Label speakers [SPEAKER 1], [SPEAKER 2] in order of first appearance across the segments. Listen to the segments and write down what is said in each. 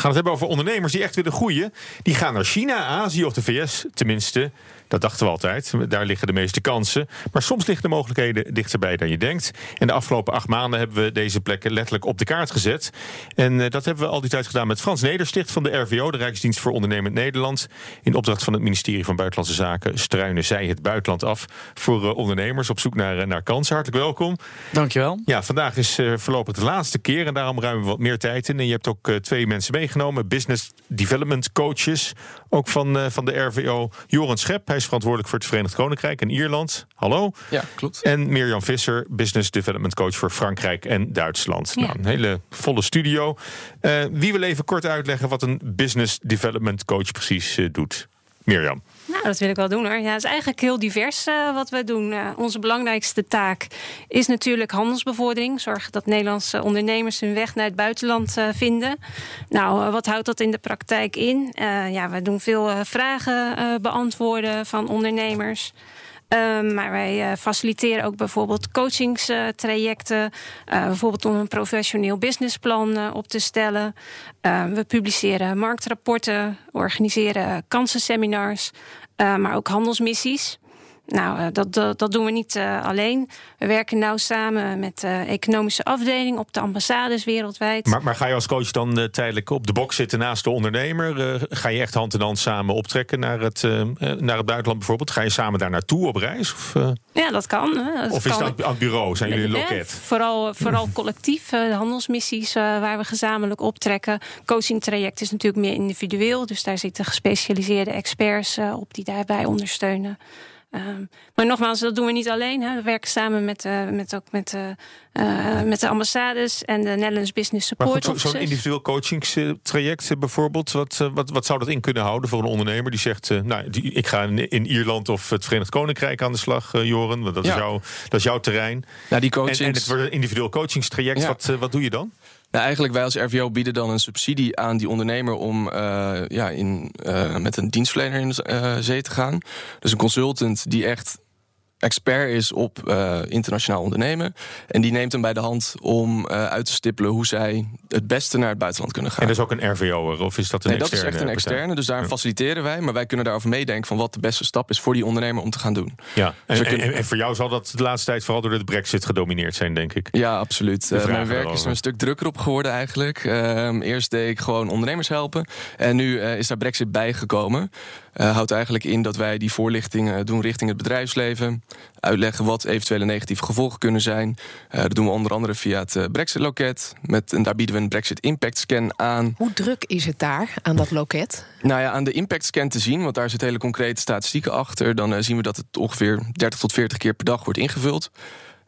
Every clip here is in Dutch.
[SPEAKER 1] gaan het hebben over ondernemers die echt willen groeien. Die gaan naar China, Azië of de VS, tenminste. Dat dachten we altijd. Daar liggen de meeste kansen. Maar soms liggen de mogelijkheden dichterbij dan je denkt. En de afgelopen acht maanden hebben we deze plekken letterlijk op de kaart gezet. En eh, dat hebben we al die tijd gedaan met Frans Nedersticht van de RVO, de Rijksdienst voor Ondernemend Nederland. In opdracht van het ministerie van Buitenlandse Zaken struinen zij het buitenland af voor eh, ondernemers op zoek naar, eh, naar kansen. Hartelijk welkom.
[SPEAKER 2] Dankjewel.
[SPEAKER 1] Ja, vandaag is voorlopig de laatste keer en daarom ruimen we wat meer tijd in. En je hebt ook twee mensen meegenomen, business development coaches, ook van, van de RVO. Joran Schep, hij is verantwoordelijk voor het Verenigd Koninkrijk en Ierland. Hallo.
[SPEAKER 2] Ja, klopt.
[SPEAKER 1] En Mirjam Visser, Business Development Coach voor Frankrijk en Duitsland.
[SPEAKER 3] Ja.
[SPEAKER 1] Nou, een hele volle studio. Eh, wie wil even kort uitleggen wat een Business Development Coach precies eh, doet? Mirjam.
[SPEAKER 3] Nou, dat wil ik wel doen hoor. Ja, het is eigenlijk heel divers eh, wat we doen. Eh, onze belangrijkste taak is natuurlijk handelsbevordering. Zorgen dat Nederlandse ondernemers hun weg naar het buitenland eh, vinden. Nou, wat houdt dat in de praktijk in? Ja, we doen veel vragen beantwoorden van ondernemers. Um, maar wij uh, faciliteren ook bijvoorbeeld coachingstrajecten. Uh, bijvoorbeeld om een professioneel businessplan uh, op te stellen. we publiceren marktrapporten, organiseren kansenseminars, maar ook handelsmissies. Nou, dat, dat, dat, doen we niet uh, alleen. We werken nauw samen met de uh, economische afdeling op de ambassades wereldwijd.
[SPEAKER 1] Maar, maar ga je als coach dan uh, tijdelijk op de bok zitten naast de ondernemer? ga je echt hand in hand samen optrekken naar het, naar het buitenland bijvoorbeeld? Ga je samen daar naartoe op reis? Of,
[SPEAKER 3] ja, dat kan. Dat
[SPEAKER 1] of is dat aan het bureau? Zijn jullie een loket?
[SPEAKER 3] vooral, vooral collectief, de handelsmissies waar we gezamenlijk optrekken. Coaching traject is natuurlijk meer individueel. Dus daar zitten gespecialiseerde experts op die daarbij ondersteunen. Um, maar nogmaals, dat doen we niet alleen. Hè. We werken samen met, uh, met, ook met, uh, uh, met de ambassades en de Netherlands Business Support
[SPEAKER 1] Zo'n zo individueel coachingstraject bijvoorbeeld, wat, wat, wat zou dat in kunnen houden voor een ondernemer die zegt: Nou, die, ik ga in, in, Ierland of het Verenigd Koninkrijk aan de slag, Joren, want dat,
[SPEAKER 2] ja.
[SPEAKER 1] is jouw, dat is jouw terrein.
[SPEAKER 2] Ja, die coachings...
[SPEAKER 1] en, en het wordt een individueel coachingstraject. Ja. Wat, wat doe je dan?
[SPEAKER 2] Nou, eigenlijk wij als RVO bieden dan een subsidie aan die ondernemer om uh, ja, in, uh, met een dienstverlener in uh, zee te gaan. Dus een consultant die echt expert is op uh, internationaal ondernemen. En die neemt hem bij de hand om uh, uit te stippelen hoe zij het beste naar het buitenland kunnen gaan.
[SPEAKER 1] En dat is ook een RVO'er of is dat een
[SPEAKER 2] nee,
[SPEAKER 1] externe?
[SPEAKER 2] dat is echt een externe. Dus daar faciliteren wij. Maar wij kunnen daarover meedenken van wat de beste stap is voor die ondernemer om te gaan doen.
[SPEAKER 1] Ja,
[SPEAKER 2] Dus
[SPEAKER 1] en,
[SPEAKER 2] kunnen-
[SPEAKER 1] en, en voor jou zal dat de laatste tijd vooral door de brexit gedomineerd zijn, denk ik.
[SPEAKER 2] Ja, absoluut. Eh, mijn werk is er een stuk drukker op geworden eigenlijk. Ehm, eerst deed ik gewoon ondernemers helpen. En nu eh, is daar Brexit bijgekomen. Eh houdt eigenlijk in dat wij die voorlichting eh, doen richting het bedrijfsleven. Uitleggen wat eventuele negatieve gevolgen kunnen zijn. Eh, dat doen we onder andere via het eh, Brexit-loket. Met- En daar bieden we een Brexit Impact Scan aan.
[SPEAKER 4] Hoe druk is het daar aan dat loket?
[SPEAKER 2] Nou ja, aan de impact scan te zien, want daar zit hele concrete statistieken achter. Dan eh, zien we dat het ongeveer 30 tot 40 keer per dag wordt ingevuld.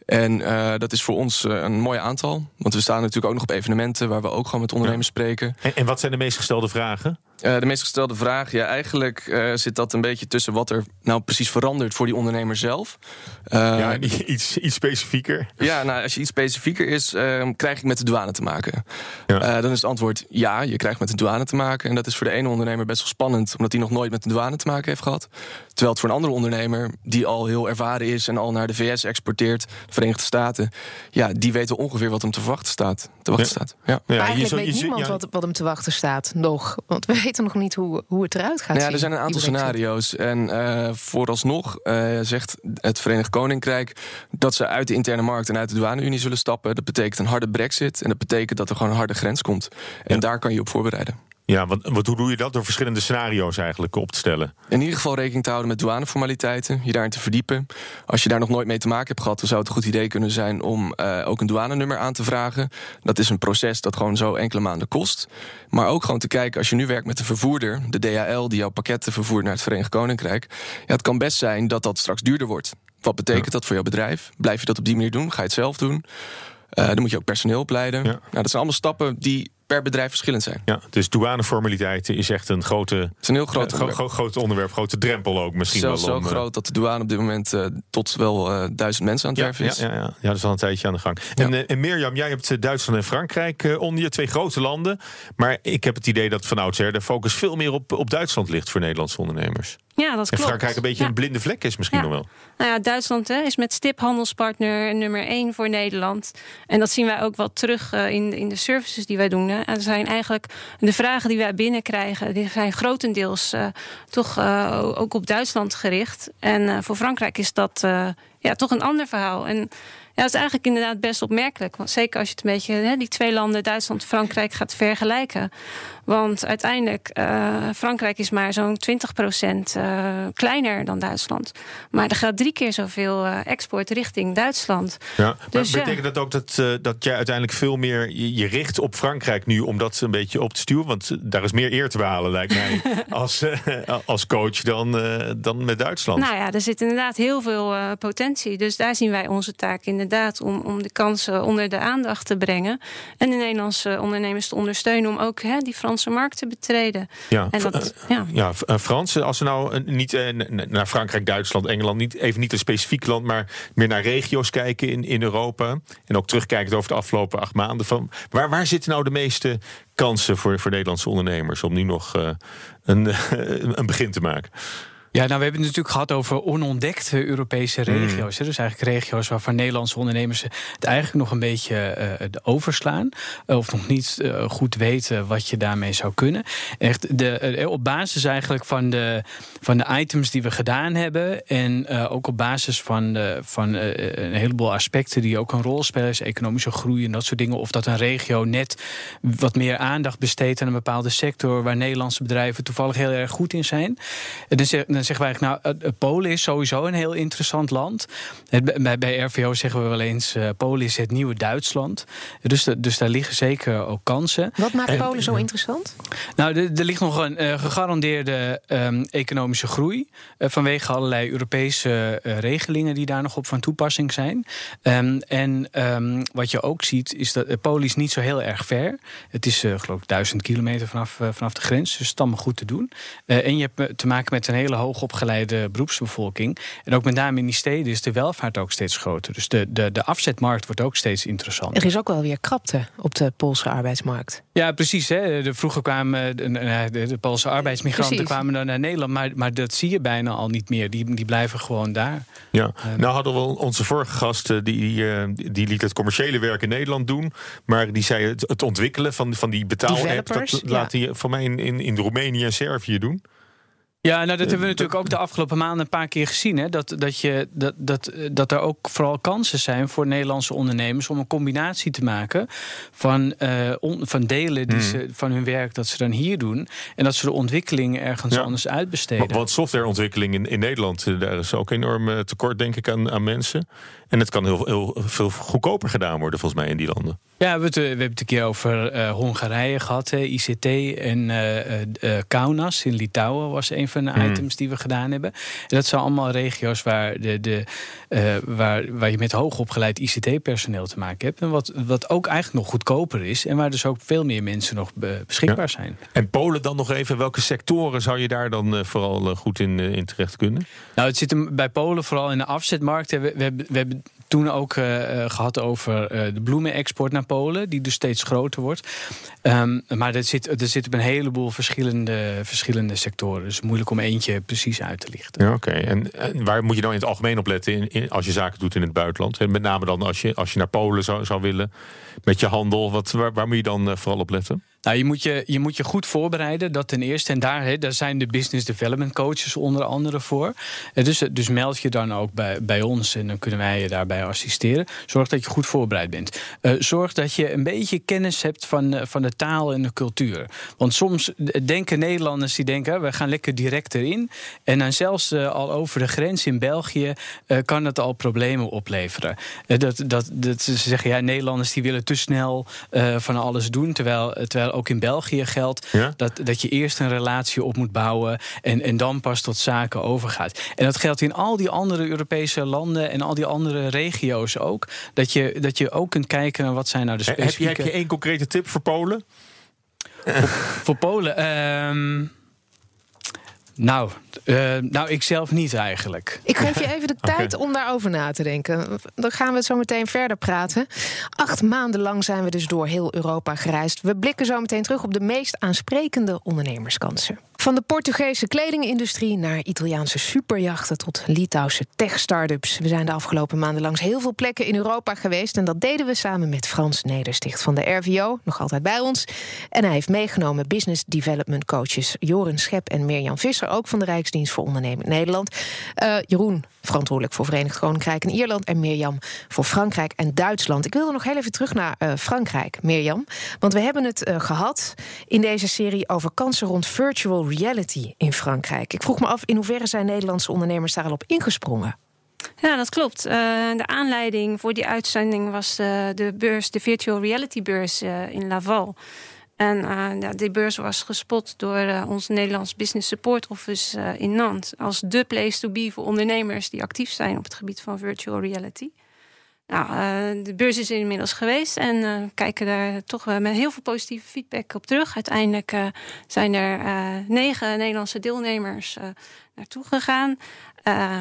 [SPEAKER 2] En eh, dat is voor ons een mooi aantal. Want we staan natuurlijk ook nog op evenementen waar we ook gewoon met ondernemers spreken.
[SPEAKER 1] En, en wat zijn de meest gestelde vragen?
[SPEAKER 2] Eh, de meest gestelde vraag, ja, eigenlijk eh, zit dat een beetje tussen wat er nou precies verandert voor die ondernemer zelf. Eh,
[SPEAKER 1] ja, iets, iets specifieker.
[SPEAKER 2] ja, nou, als je iets specifieker is, eh, krijg ik met de douane te maken.
[SPEAKER 1] Ja.
[SPEAKER 2] Eh, dan is het antwoord ja, je krijgt met de douane te maken. En dat is voor de ene ondernemer best wel spannend, omdat hij nog nooit met de douane te maken heeft gehad. Terwijl het voor een andere ondernemer, die al heel ervaren is en al naar de VS exporteert, de Verenigde Staten, ja, die weten ongeveer wat hem te wachten staat. Te wachten
[SPEAKER 1] Ja.
[SPEAKER 2] staat. Ja.
[SPEAKER 1] Ja, je
[SPEAKER 4] eigenlijk
[SPEAKER 1] zo-
[SPEAKER 4] weet
[SPEAKER 1] je zo-
[SPEAKER 4] niemand
[SPEAKER 1] ja,
[SPEAKER 4] wat, wat hem te wachten staat, nog. Want we weten nog niet hoe, hoe het eruit gaat
[SPEAKER 2] Nou ja,
[SPEAKER 4] zien.
[SPEAKER 2] er zijn een aantal scenario's. En eh, vooralsnog eh, zegt het Verenigd Koninkrijk dat ze uit de interne markt en uit de douane-unie zullen stappen. Dat betekent een harde brexit. En dat betekent dat er gewoon een harde grens komt. En
[SPEAKER 1] Ja.
[SPEAKER 2] daar kan je op voorbereiden.
[SPEAKER 1] Ja, want, want hoe doe je dat? Door verschillende scenario's eigenlijk op te stellen.
[SPEAKER 2] In ieder geval rekening te houden met douaneformaliteiten. Je daarin te verdiepen. Als je daar nog nooit mee te maken hebt gehad, dan zou het een goed idee kunnen zijn om eh, ook een douanenummer aan te vragen. Dat is een proces dat gewoon zo enkele maanden kost. Maar ook gewoon te kijken, als je nu werkt met de vervoerder, de DHL, die jouw pakketten vervoert naar het Verenigd Koninkrijk. Ja, het kan best zijn dat dat straks duurder wordt. Wat betekent
[SPEAKER 1] Ja.
[SPEAKER 2] dat voor jouw bedrijf? Blijf je dat op die manier doen? Ga je het zelf doen? Eh, dan moet je ook personeel opleiden.
[SPEAKER 1] Ja.
[SPEAKER 2] Nou, dat zijn allemaal stappen die per bedrijf verschillend zijn.
[SPEAKER 1] Ja, dus douaneformaliteiten is echt een grote,
[SPEAKER 2] Het is een heel groot
[SPEAKER 1] eh, gro-
[SPEAKER 2] onderwerp.
[SPEAKER 1] gro- groot onderwerp, grote drempel ook misschien
[SPEAKER 2] Zelfs
[SPEAKER 1] wel.
[SPEAKER 2] zo
[SPEAKER 1] om, eh,
[SPEAKER 2] groot dat de douane op dit moment eh, tot wel eh, duizend mensen aan het
[SPEAKER 1] Ja,
[SPEAKER 2] werven
[SPEAKER 1] ja,
[SPEAKER 2] is.
[SPEAKER 1] ja, ja. ja, dat is al een tijdje aan de gang. En, en Mirjam, jij hebt Duitsland en Frankrijk eh, onder je, twee grote landen. Maar ik heb het idee dat van oudsher de focus veel meer op, op Duitsland ligt voor Nederlandse ondernemers.
[SPEAKER 3] Ja, dat
[SPEAKER 1] En
[SPEAKER 3] klopt.
[SPEAKER 1] Frankrijk een beetje
[SPEAKER 3] Ja.
[SPEAKER 1] een blinde vlek is misschien
[SPEAKER 3] Ja.
[SPEAKER 1] nog wel.
[SPEAKER 3] Nou ja, Duitsland hè, is met stip handelspartner nummer één voor Nederland. En dat zien wij ook wel terug in, in de services die wij doen. Hè. Zijn eigenlijk de vragen die wij binnenkrijgen, die zijn grotendeels eh, toch eh, ook op Duitsland gericht. En eh, voor Frankrijk is dat ja, toch een ander verhaal. En ja, dat is eigenlijk inderdaad best opmerkelijk. Want zeker als je het een beetje, hè, die twee landen, Duitsland en Frankrijk, gaat vergelijken. Want uiteindelijk, eh, Frankrijk is maar zo'n 20% kleiner dan Duitsland. Maar er gaat drie keer zoveel eh, export richting Duitsland.
[SPEAKER 1] Ja, maar
[SPEAKER 3] Dus ja.
[SPEAKER 1] betekent dat ook dat, eh, dat jij uiteindelijk veel meer je, richt op Frankrijk nu om dat een beetje op te stuwen? Want eh, daar is meer eer te behalen, lijkt mij, als, eh, als coach dan, eh, dan met Duitsland.
[SPEAKER 3] Nou ja, er zit inderdaad heel veel eh, potentie. Dus daar zien wij onze taak inderdaad om, om de kansen onder de aandacht te brengen. En de Nederlandse ondernemers te ondersteunen om ook hè, die Franse markt te betreden.
[SPEAKER 1] ja,
[SPEAKER 3] En dat, ja.
[SPEAKER 1] Ja, F- eh, Frans, als we nou eh, niet eh, naar Frankrijk, Duitsland, Engeland, niet, even niet een specifiek land, maar meer naar regio's kijken in, in Europa. En ook terugkijken over de afgelopen acht maanden. Van, waar, waar zitten nou de meeste kansen voor, voor Nederlandse ondernemers om nu nog eh, een, een begin te maken?
[SPEAKER 5] Ja, nou, we hebben het natuurlijk gehad over onontdekte Europese regio's. hè. Dus eigenlijk regio's waarvan Nederlandse ondernemers het eigenlijk nog een beetje eh, overslaan. eh, Of nog niet eh, goed weten wat je daarmee zou kunnen. Echt de, op basis eigenlijk van de, van de items die we gedaan hebben. En ook op basis van, de, van een heleboel aspecten die ook een rol spelen. Dus economische groei en dat soort dingen. Of dat een regio net wat meer aandacht besteedt aan een bepaalde sector. waar Nederlandse bedrijven toevallig heel erg goed in zijn. En dan, zeg- dan zeggen wij eigenlijk, nou, eh, eh, Polen is sowieso een heel interessant land. Bij, bij RVO zeggen we wel eens, eh, Polen is het nieuwe Duitsland. Dus, de- dus daar liggen zeker ook kansen.
[SPEAKER 4] Wat maakt Polen zo interessant?
[SPEAKER 5] Nou, er, er ligt nog een gegarandeerde ehm, economische groei. vanwege allerlei Europese regelingen die daar nog op van toepassing zijn. Ehm, en ehm, wat je ook ziet, is dat Polen is niet zo heel erg ver. Het is, geloof ik, duizend kilometer vanaf, vanaf de grens. Dus het is goed te doen. En je hebt te maken met een hele hoogopgeleide beroepsbevolking. En ook met name in die steden is de welvaart ook steeds groter. Dus de, de, de afzetmarkt wordt ook steeds interessanter.
[SPEAKER 4] Er is ook wel weer krapte op de Poolse arbeidsmarkt.
[SPEAKER 5] Ja, precies. Hè. De, vroeger kwamen de, de, Poolse arbeidsmigranten
[SPEAKER 4] Precies.
[SPEAKER 5] kwamen dan naar Nederland. Maar, maar dat zie je bijna al niet meer. Die, die blijven gewoon daar.
[SPEAKER 1] Ja, nou hadden we onze vorige gast, eh, die, die, eh, die liet het commerciële werk in Nederland doen. Maar die zei het, het ontwikkelen van, van die betaal-app, dat
[SPEAKER 4] ja.
[SPEAKER 1] laat hij voor mij in, in, in Roemenië en Servië doen.
[SPEAKER 5] Ja, nou, dat hebben we natuurlijk ook de afgelopen maanden een paar keer gezien. Hè? Dat, dat, je, dat, dat, eh, dat er ook vooral kansen zijn voor Nederlandse ondernemers om een combinatie te maken van, eh, on- van delen die
[SPEAKER 1] Hmm.
[SPEAKER 5] ze, van hun werk dat ze dan hier doen. En dat ze de ontwikkeling ergens
[SPEAKER 1] Ja.
[SPEAKER 5] anders uitbesteden.
[SPEAKER 1] Want softwareontwikkeling in, in Nederland, eh, daar is ook enorm tekort, denk ik, aan, aan mensen. En het kan heel, heel veel goedkoper gedaan worden, volgens mij, in die landen.
[SPEAKER 5] Ja, we hebben het, eh, we hebben het een keer over eh, Hongarije gehad, hè, ICT en eh Kaunas in Litouwen was een van de
[SPEAKER 1] Hmm.
[SPEAKER 5] items die we gedaan hebben. En dat zijn allemaal regio's waar, de, de, waar, waar je met hoogopgeleid ICT-personeel te maken hebt. En wat, wat ook eigenlijk nog goedkoper is en waar dus ook veel meer mensen nog be- beschikbaar zijn.
[SPEAKER 1] En Polen dan nog even. Welke sectoren zou je daar dan vooral goed in, in terecht kunnen?
[SPEAKER 5] Nou, het zit hem bij Polen vooral in de afzetmarkt. We, we, we hebben toen ook eh, eh, gehad over eh, de bloemenexport naar Polen, die dus steeds groter wordt. Ehm, maar dat zit, er zit op een heleboel verschillende, verschillende sectoren. Dus moeilijk om eentje precies uit te lichten.
[SPEAKER 1] Ja, oké. En, waar moet je dan in het algemeen op letten in, als je zaken doet in het buitenland? En met name dan als je, als je naar Polen zou, zou willen met je handel. Wat, waar, moet je dan vooral op letten?
[SPEAKER 5] Nou, je moet je, je moet je goed voorbereiden, dat ten eerste. En daar, daar zijn de business development coaches onder andere voor. Eh, Dus, dus meld je dan ook bij, bij ons en dan kunnen wij je daarbij assisteren. Zorg dat je goed voorbereid bent. Eh, zorg dat je een beetje kennis hebt van, eh, van de taal en de cultuur. Want soms denken Nederlanders die denken, we gaan lekker direct erin. En dan zelfs eh, al over de grens in België eh, kan dat al problemen opleveren. Eh, dat, dat, dat ze zeggen, ja, Nederlanders die willen te snel eh, van alles doen. Terwijl, terwijl ook in België geldt
[SPEAKER 1] Ja?
[SPEAKER 5] dat, dat je eerst een relatie op moet bouwen en, en dan pas tot zaken overgaat. En dat geldt in al die andere Europese landen en al die andere regio's ook. Dat je, dat je ook kunt kijken naar wat zijn nou de
[SPEAKER 1] Heb je, heb
[SPEAKER 5] specifieke...
[SPEAKER 1] je één concrete tip voor Polen?
[SPEAKER 5] Voor Polen? ehm, nou, eh, nou, ik zelf niet eigenlijk.
[SPEAKER 4] Ik geef je even de tijd om daarover na te denken. Dan gaan we zo meteen verder praten. Acht maanden lang zijn we dus door heel Europa gereisd. We blikken zo meteen terug op de meest aansprekende ondernemerskansen. Van de Portugese kledingindustrie naar Italiaanse superjachten tot Litouwse tech-startups. We zijn de afgelopen maanden langs heel veel plekken in Europa geweest. En dat deden we samen met Frans Nedersticht van de RVO, nog altijd bij ons. En hij heeft meegenomen business development coaches Joren Schep en Mirjam Visser, ook van de Rijksdienst voor Onderneming Nederland. Uh, Jeroen, verantwoordelijk voor Verenigd Koninkrijk en Ierland. En Mirjam voor Frankrijk en Duitsland. Ik wilde nog heel even terug naar uh, Frankrijk, Mirjam. Want we hebben het uh, gehad in deze serie over kansen rond virtual reality in Frankrijk. Ik vroeg me af in hoeverre zijn Nederlandse ondernemers daar al op ingesprongen?
[SPEAKER 3] Ja, dat klopt. De aanleiding voor die uitzending was uh, de beurs, de virtual reality beurs in Laval. En ja, die beurs was gespot door ons Nederlands Business Support Office in Nantes als de place to be voor ondernemers die actief zijn op het gebied van virtual reality. Nou, uh, de beurs is inmiddels geweest en uh, kijken daar toch uh, met heel veel positieve feedback op terug. Uiteindelijk zijn er negen Nederlandse deelnemers naartoe gegaan.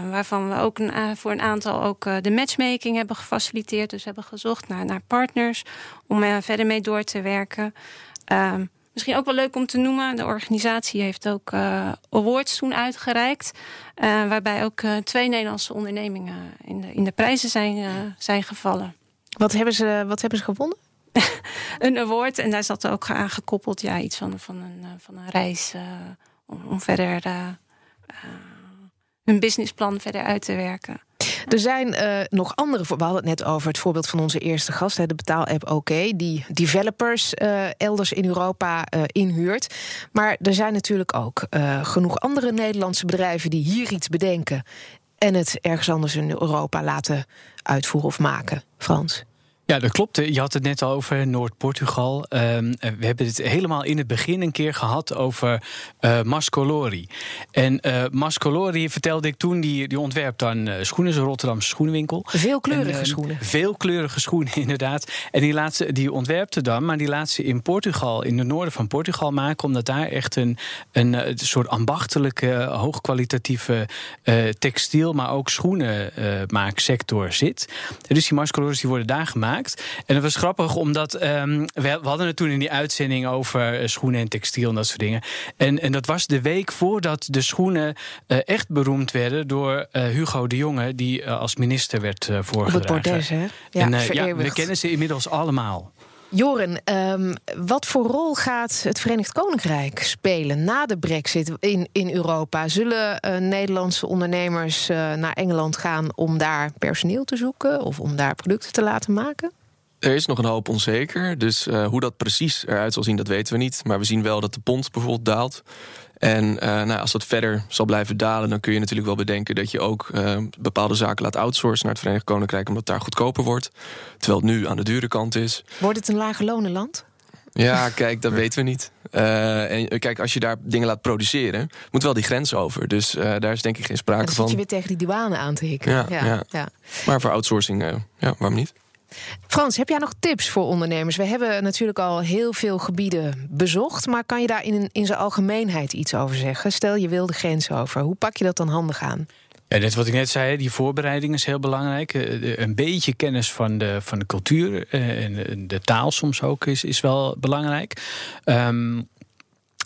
[SPEAKER 3] waarvan we ook voor een aantal ook de matchmaking hebben gefaciliteerd. Dus hebben gezocht naar, naar partners om er verder mee door te werken. Ehm, Misschien ook wel leuk om te noemen. De organisatie heeft ook uh, awards toen uitgereikt. Uh, waarbij ook uh, twee Nederlandse ondernemingen in de, in de prijzen zijn, zijn gevallen.
[SPEAKER 4] Wat hebben ze, wat hebben ze gewonnen?
[SPEAKER 3] een award. En daar zat ook aan gekoppeld ja, iets van, van, een, van een reis. om, om verder hun businessplan verder uit te werken.
[SPEAKER 4] Er zijn uh, nog andere, we hadden het net over het voorbeeld van onze eerste gast, de betaalapp OK, die developers uh, elders in Europa uh, inhuurt. Maar er zijn natuurlijk ook genoeg andere Nederlandse bedrijven die hier iets bedenken en het ergens anders in Europa laten uitvoeren of maken. Frans.
[SPEAKER 5] Ja, dat klopt. Je had het net al over Noord-Portugal. Ehm, we hebben het helemaal in het begin een keer gehad over uh, Mascolori. En uh, Mascolori vertelde ik toen, die, die ontwerpt dan uh, schoenen, een Rotterdamse schoenenwinkel.
[SPEAKER 4] Veelkleurige en, schoenen.
[SPEAKER 5] Veelkleurige schoenen, inderdaad. En die, laat ze, die ontwerpte dan, maar die laat ze in Portugal, in het noorden van Portugal maken, omdat daar echt een, een, soort ambachtelijke, hoogkwalitatieve textiel, maar ook schoenenmaaksector zit. Dus die Mascolori's die worden daar gemaakt. En dat was grappig, omdat um, we, we, hadden het toen in die uitzending over eh, schoenen en textiel en dat soort dingen. En, en dat was de week voordat de schoenen uh, echt beroemd werden door uh, Hugo de Jonge, die als minister werd voorgedragen. Op
[SPEAKER 4] het bordes, hè?
[SPEAKER 5] Ja, en, ja, we kennen ze inmiddels allemaal.
[SPEAKER 4] Joren, um, wat voor rol gaat het Verenigd Koninkrijk spelen na de brexit in, in Europa? Zullen uh, Nederlandse ondernemers uh, naar Engeland gaan om daar personeel te zoeken of om daar producten te laten maken?
[SPEAKER 2] Er is nog een hoop onzeker. Dus uh, hoe dat precies eruit zal zien, dat weten we niet. Maar we zien wel dat de pond bijvoorbeeld daalt. En uh, nou, als dat verder zal blijven dalen, dan kun je natuurlijk wel bedenken dat je ook uh, bepaalde zaken laat outsourcen naar het Verenigd Koninkrijk, omdat het daar goedkoper wordt. Terwijl het nu aan de dure kant is.
[SPEAKER 4] Wordt het een lage lonenland?
[SPEAKER 2] Ja, kijk, dat weten we niet. Uh, en kijk, als je daar dingen laat produceren, moet wel die grens over. Dus uh, daar is denk ik geen sprake van. Dan
[SPEAKER 4] zit je weer tegen die douane aan te hikken. Ja,
[SPEAKER 2] ja, ja. ja. Maar voor outsourcing, uh, ja, waarom niet?
[SPEAKER 4] Frans, heb jij nog tips voor ondernemers? We hebben natuurlijk al heel veel gebieden bezocht, maar kan je daar in, in zijn algemeenheid iets over zeggen? Stel je wil de grens over. Hoe pak je dat dan handig aan?
[SPEAKER 5] Ja, net wat ik net zei, die voorbereiding is heel belangrijk. Eh, een beetje kennis van de, van de cultuur eh, en de taal soms ook is, is wel belangrijk. Um,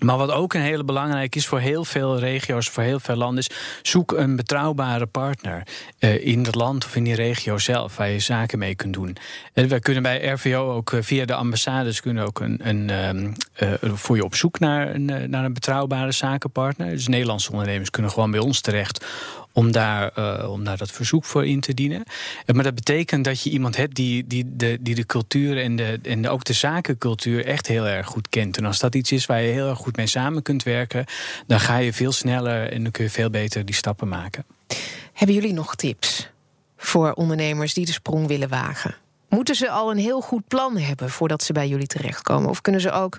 [SPEAKER 5] maar wat ook een hele belangrijke is voor heel veel regio's, voor heel veel landen, is zoek een betrouwbare partner uh, in het land of in die regio zelf, waar je zaken mee kunt doen. En we kunnen bij RVO ook uh, via de ambassades kunnen ook een, een uh, voor je op zoek naar een, naar een betrouwbare zakenpartner. Dus Nederlandse ondernemers kunnen gewoon bij ons terecht om daar, uh, om daar dat verzoek voor in te dienen. Maar dat betekent dat je iemand hebt die, die, de, die de cultuur en, de, en de, ook de zakencultuur echt heel erg goed kent. En als dat iets is waar je heel erg goed mee samen kunt werken, dan ga je veel sneller en dan kun je veel beter die stappen maken.
[SPEAKER 4] Hebben jullie nog tips voor ondernemers die de sprong willen wagen? Moeten ze al een heel goed plan hebben voordat ze bij jullie terechtkomen? Of kunnen ze ook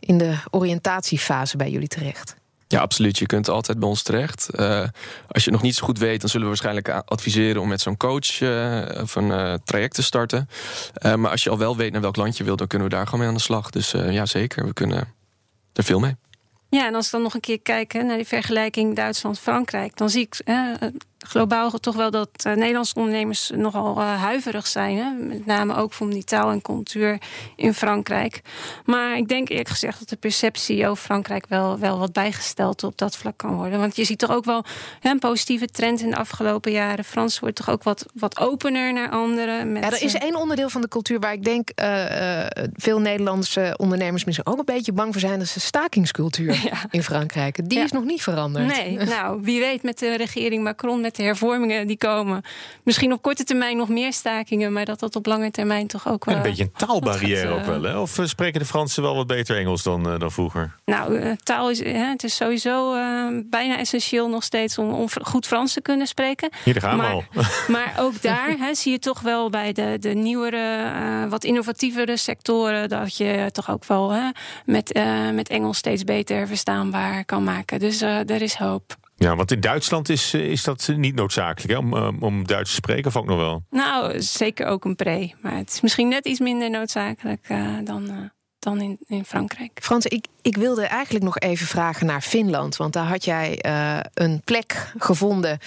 [SPEAKER 4] in de oriëntatiefase bij jullie terecht?
[SPEAKER 2] Ja, absoluut. Je kunt altijd bij ons terecht. Uh, als je nog niet zo goed weet, dan zullen we waarschijnlijk adviseren om met zo'n coach uh, of een uh, traject te starten. maar als je al wel weet naar welk land je wilt, dan kunnen we daar gewoon mee aan de slag. Dus ja, zeker. We kunnen er veel mee.
[SPEAKER 3] Ja, en als ik dan nog een keer kijk naar die vergelijking Duitsland-Frankrijk, dan zie ik globaal toch wel dat uh, Nederlandse ondernemers nogal uh, huiverig zijn. Hè? Met name ook voor die taal en cultuur in Frankrijk. Maar ik denk eerlijk gezegd dat de perceptie over Frankrijk wel, wel wat bijgesteld op dat vlak kan worden. Want je ziet toch ook wel hè, een positieve trend in de afgelopen jaren. Frans wordt toch ook wat, wat opener naar anderen.
[SPEAKER 4] Met, ja, er is één onderdeel van de cultuur waar ik denk uh, veel Nederlandse ondernemers misschien ook een beetje bang voor zijn. Dat is de stakingscultuur in Frankrijk. Die is nog niet veranderd.
[SPEAKER 3] Nee, nou, wie weet met de regering Macron, met de hervormingen die komen. Misschien op korte termijn nog meer stakingen, maar dat dat op lange termijn toch ook wel.
[SPEAKER 1] Een beetje een taalbarrière ook wel, hè? Of spreken de Fransen wel wat beter Engels dan, uh, dan vroeger?
[SPEAKER 3] Nou, taal is, het is sowieso bijna essentieel nog steeds om, om, goed Frans te kunnen spreken.
[SPEAKER 1] Hier gaan we al.
[SPEAKER 3] Maar ook daar hè, zie je toch wel bij de, de nieuwere, uh, wat innovatievere sectoren dat je toch ook wel hè, met, uh, met Engels steeds beter verstaanbaar kan maken. Dus er is hoop.
[SPEAKER 1] Ja, want in Duitsland is, is dat niet noodzakelijk hè? Om, om Duits te spreken, of ook nog wel?
[SPEAKER 3] Nou, zeker ook een pre. Maar het is misschien net iets minder noodzakelijk dan dan in, in Frankrijk.
[SPEAKER 4] Frans, ik, ik wilde eigenlijk nog even vragen naar Finland. Want daar had jij uh, een plek gevonden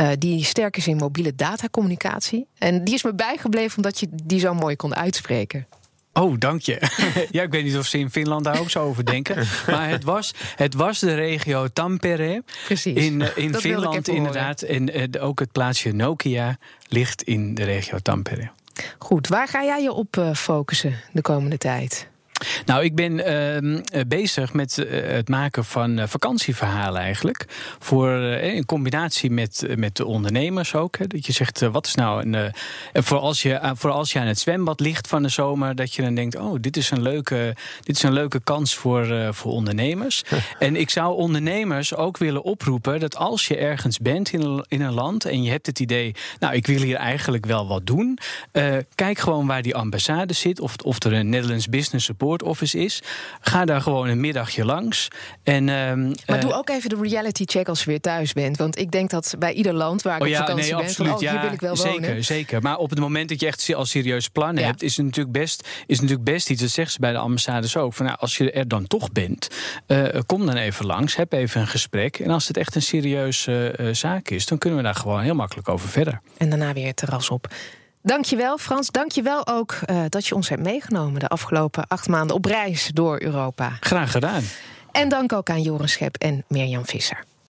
[SPEAKER 4] uh, die sterk is in mobiele datacommunicatie. En die is me bijgebleven omdat je die zo mooi kon uitspreken.
[SPEAKER 5] Oh, dank je. ja, ik weet niet of ze in Finland daar ook zo over denken. Maar het was, het was de regio Tampere.
[SPEAKER 4] Precies.
[SPEAKER 5] In, uh, in Finland inderdaad. En ook het plaatsje Nokia ligt in de regio Tampere.
[SPEAKER 4] Goed, waar ga jij je op focussen de komende tijd?
[SPEAKER 5] Nou, ik ben uh, bezig met uh, het maken van uh, vakantieverhalen eigenlijk. Voor, in combinatie met, met de ondernemers ook. Hè, dat je zegt, wat is nou een... voor, als je, voor als je aan het zwembad ligt van de zomer... dat je dan denkt, oh, dit is een leuke, dit is een leuke kans voor, voor ondernemers. en ik zou ondernemers ook willen oproepen... dat als je ergens bent in een, in een land en je hebt het idee... nou, ik wil hier eigenlijk wel wat doen... kijk gewoon waar die ambassade zit... of, of er een Netherlands Business Support Office is. Ga daar gewoon een middagje langs. En,
[SPEAKER 4] um, maar doe ook even de reality check als je weer thuis bent. Want ik denk dat bij ieder land waar ik
[SPEAKER 5] oh,
[SPEAKER 4] op vakantie
[SPEAKER 5] nee,
[SPEAKER 4] ben...
[SPEAKER 5] Absoluut,
[SPEAKER 4] van, oh, hier wil ik wel
[SPEAKER 5] zeker,
[SPEAKER 4] wonen.
[SPEAKER 5] Zeker, maar op het moment dat je echt al serieus plannen hebt... is het natuurlijk best, is natuurlijk best iets, dat zeggen ze bij de ambassades ook... van nou, als je er dan toch bent, uh, kom dan even langs, heb even een gesprek... en als het echt een serieuze uh, zaak is... dan kunnen we daar gewoon heel makkelijk over verder.
[SPEAKER 4] En daarna weer het terras op. Dankjewel Frans, dankjewel ook uh, dat je ons hebt meegenomen... de afgelopen acht maanden op reis door Europa.
[SPEAKER 5] Graag gedaan.
[SPEAKER 4] En dank ook aan Joren Schep en Mirjam Visser.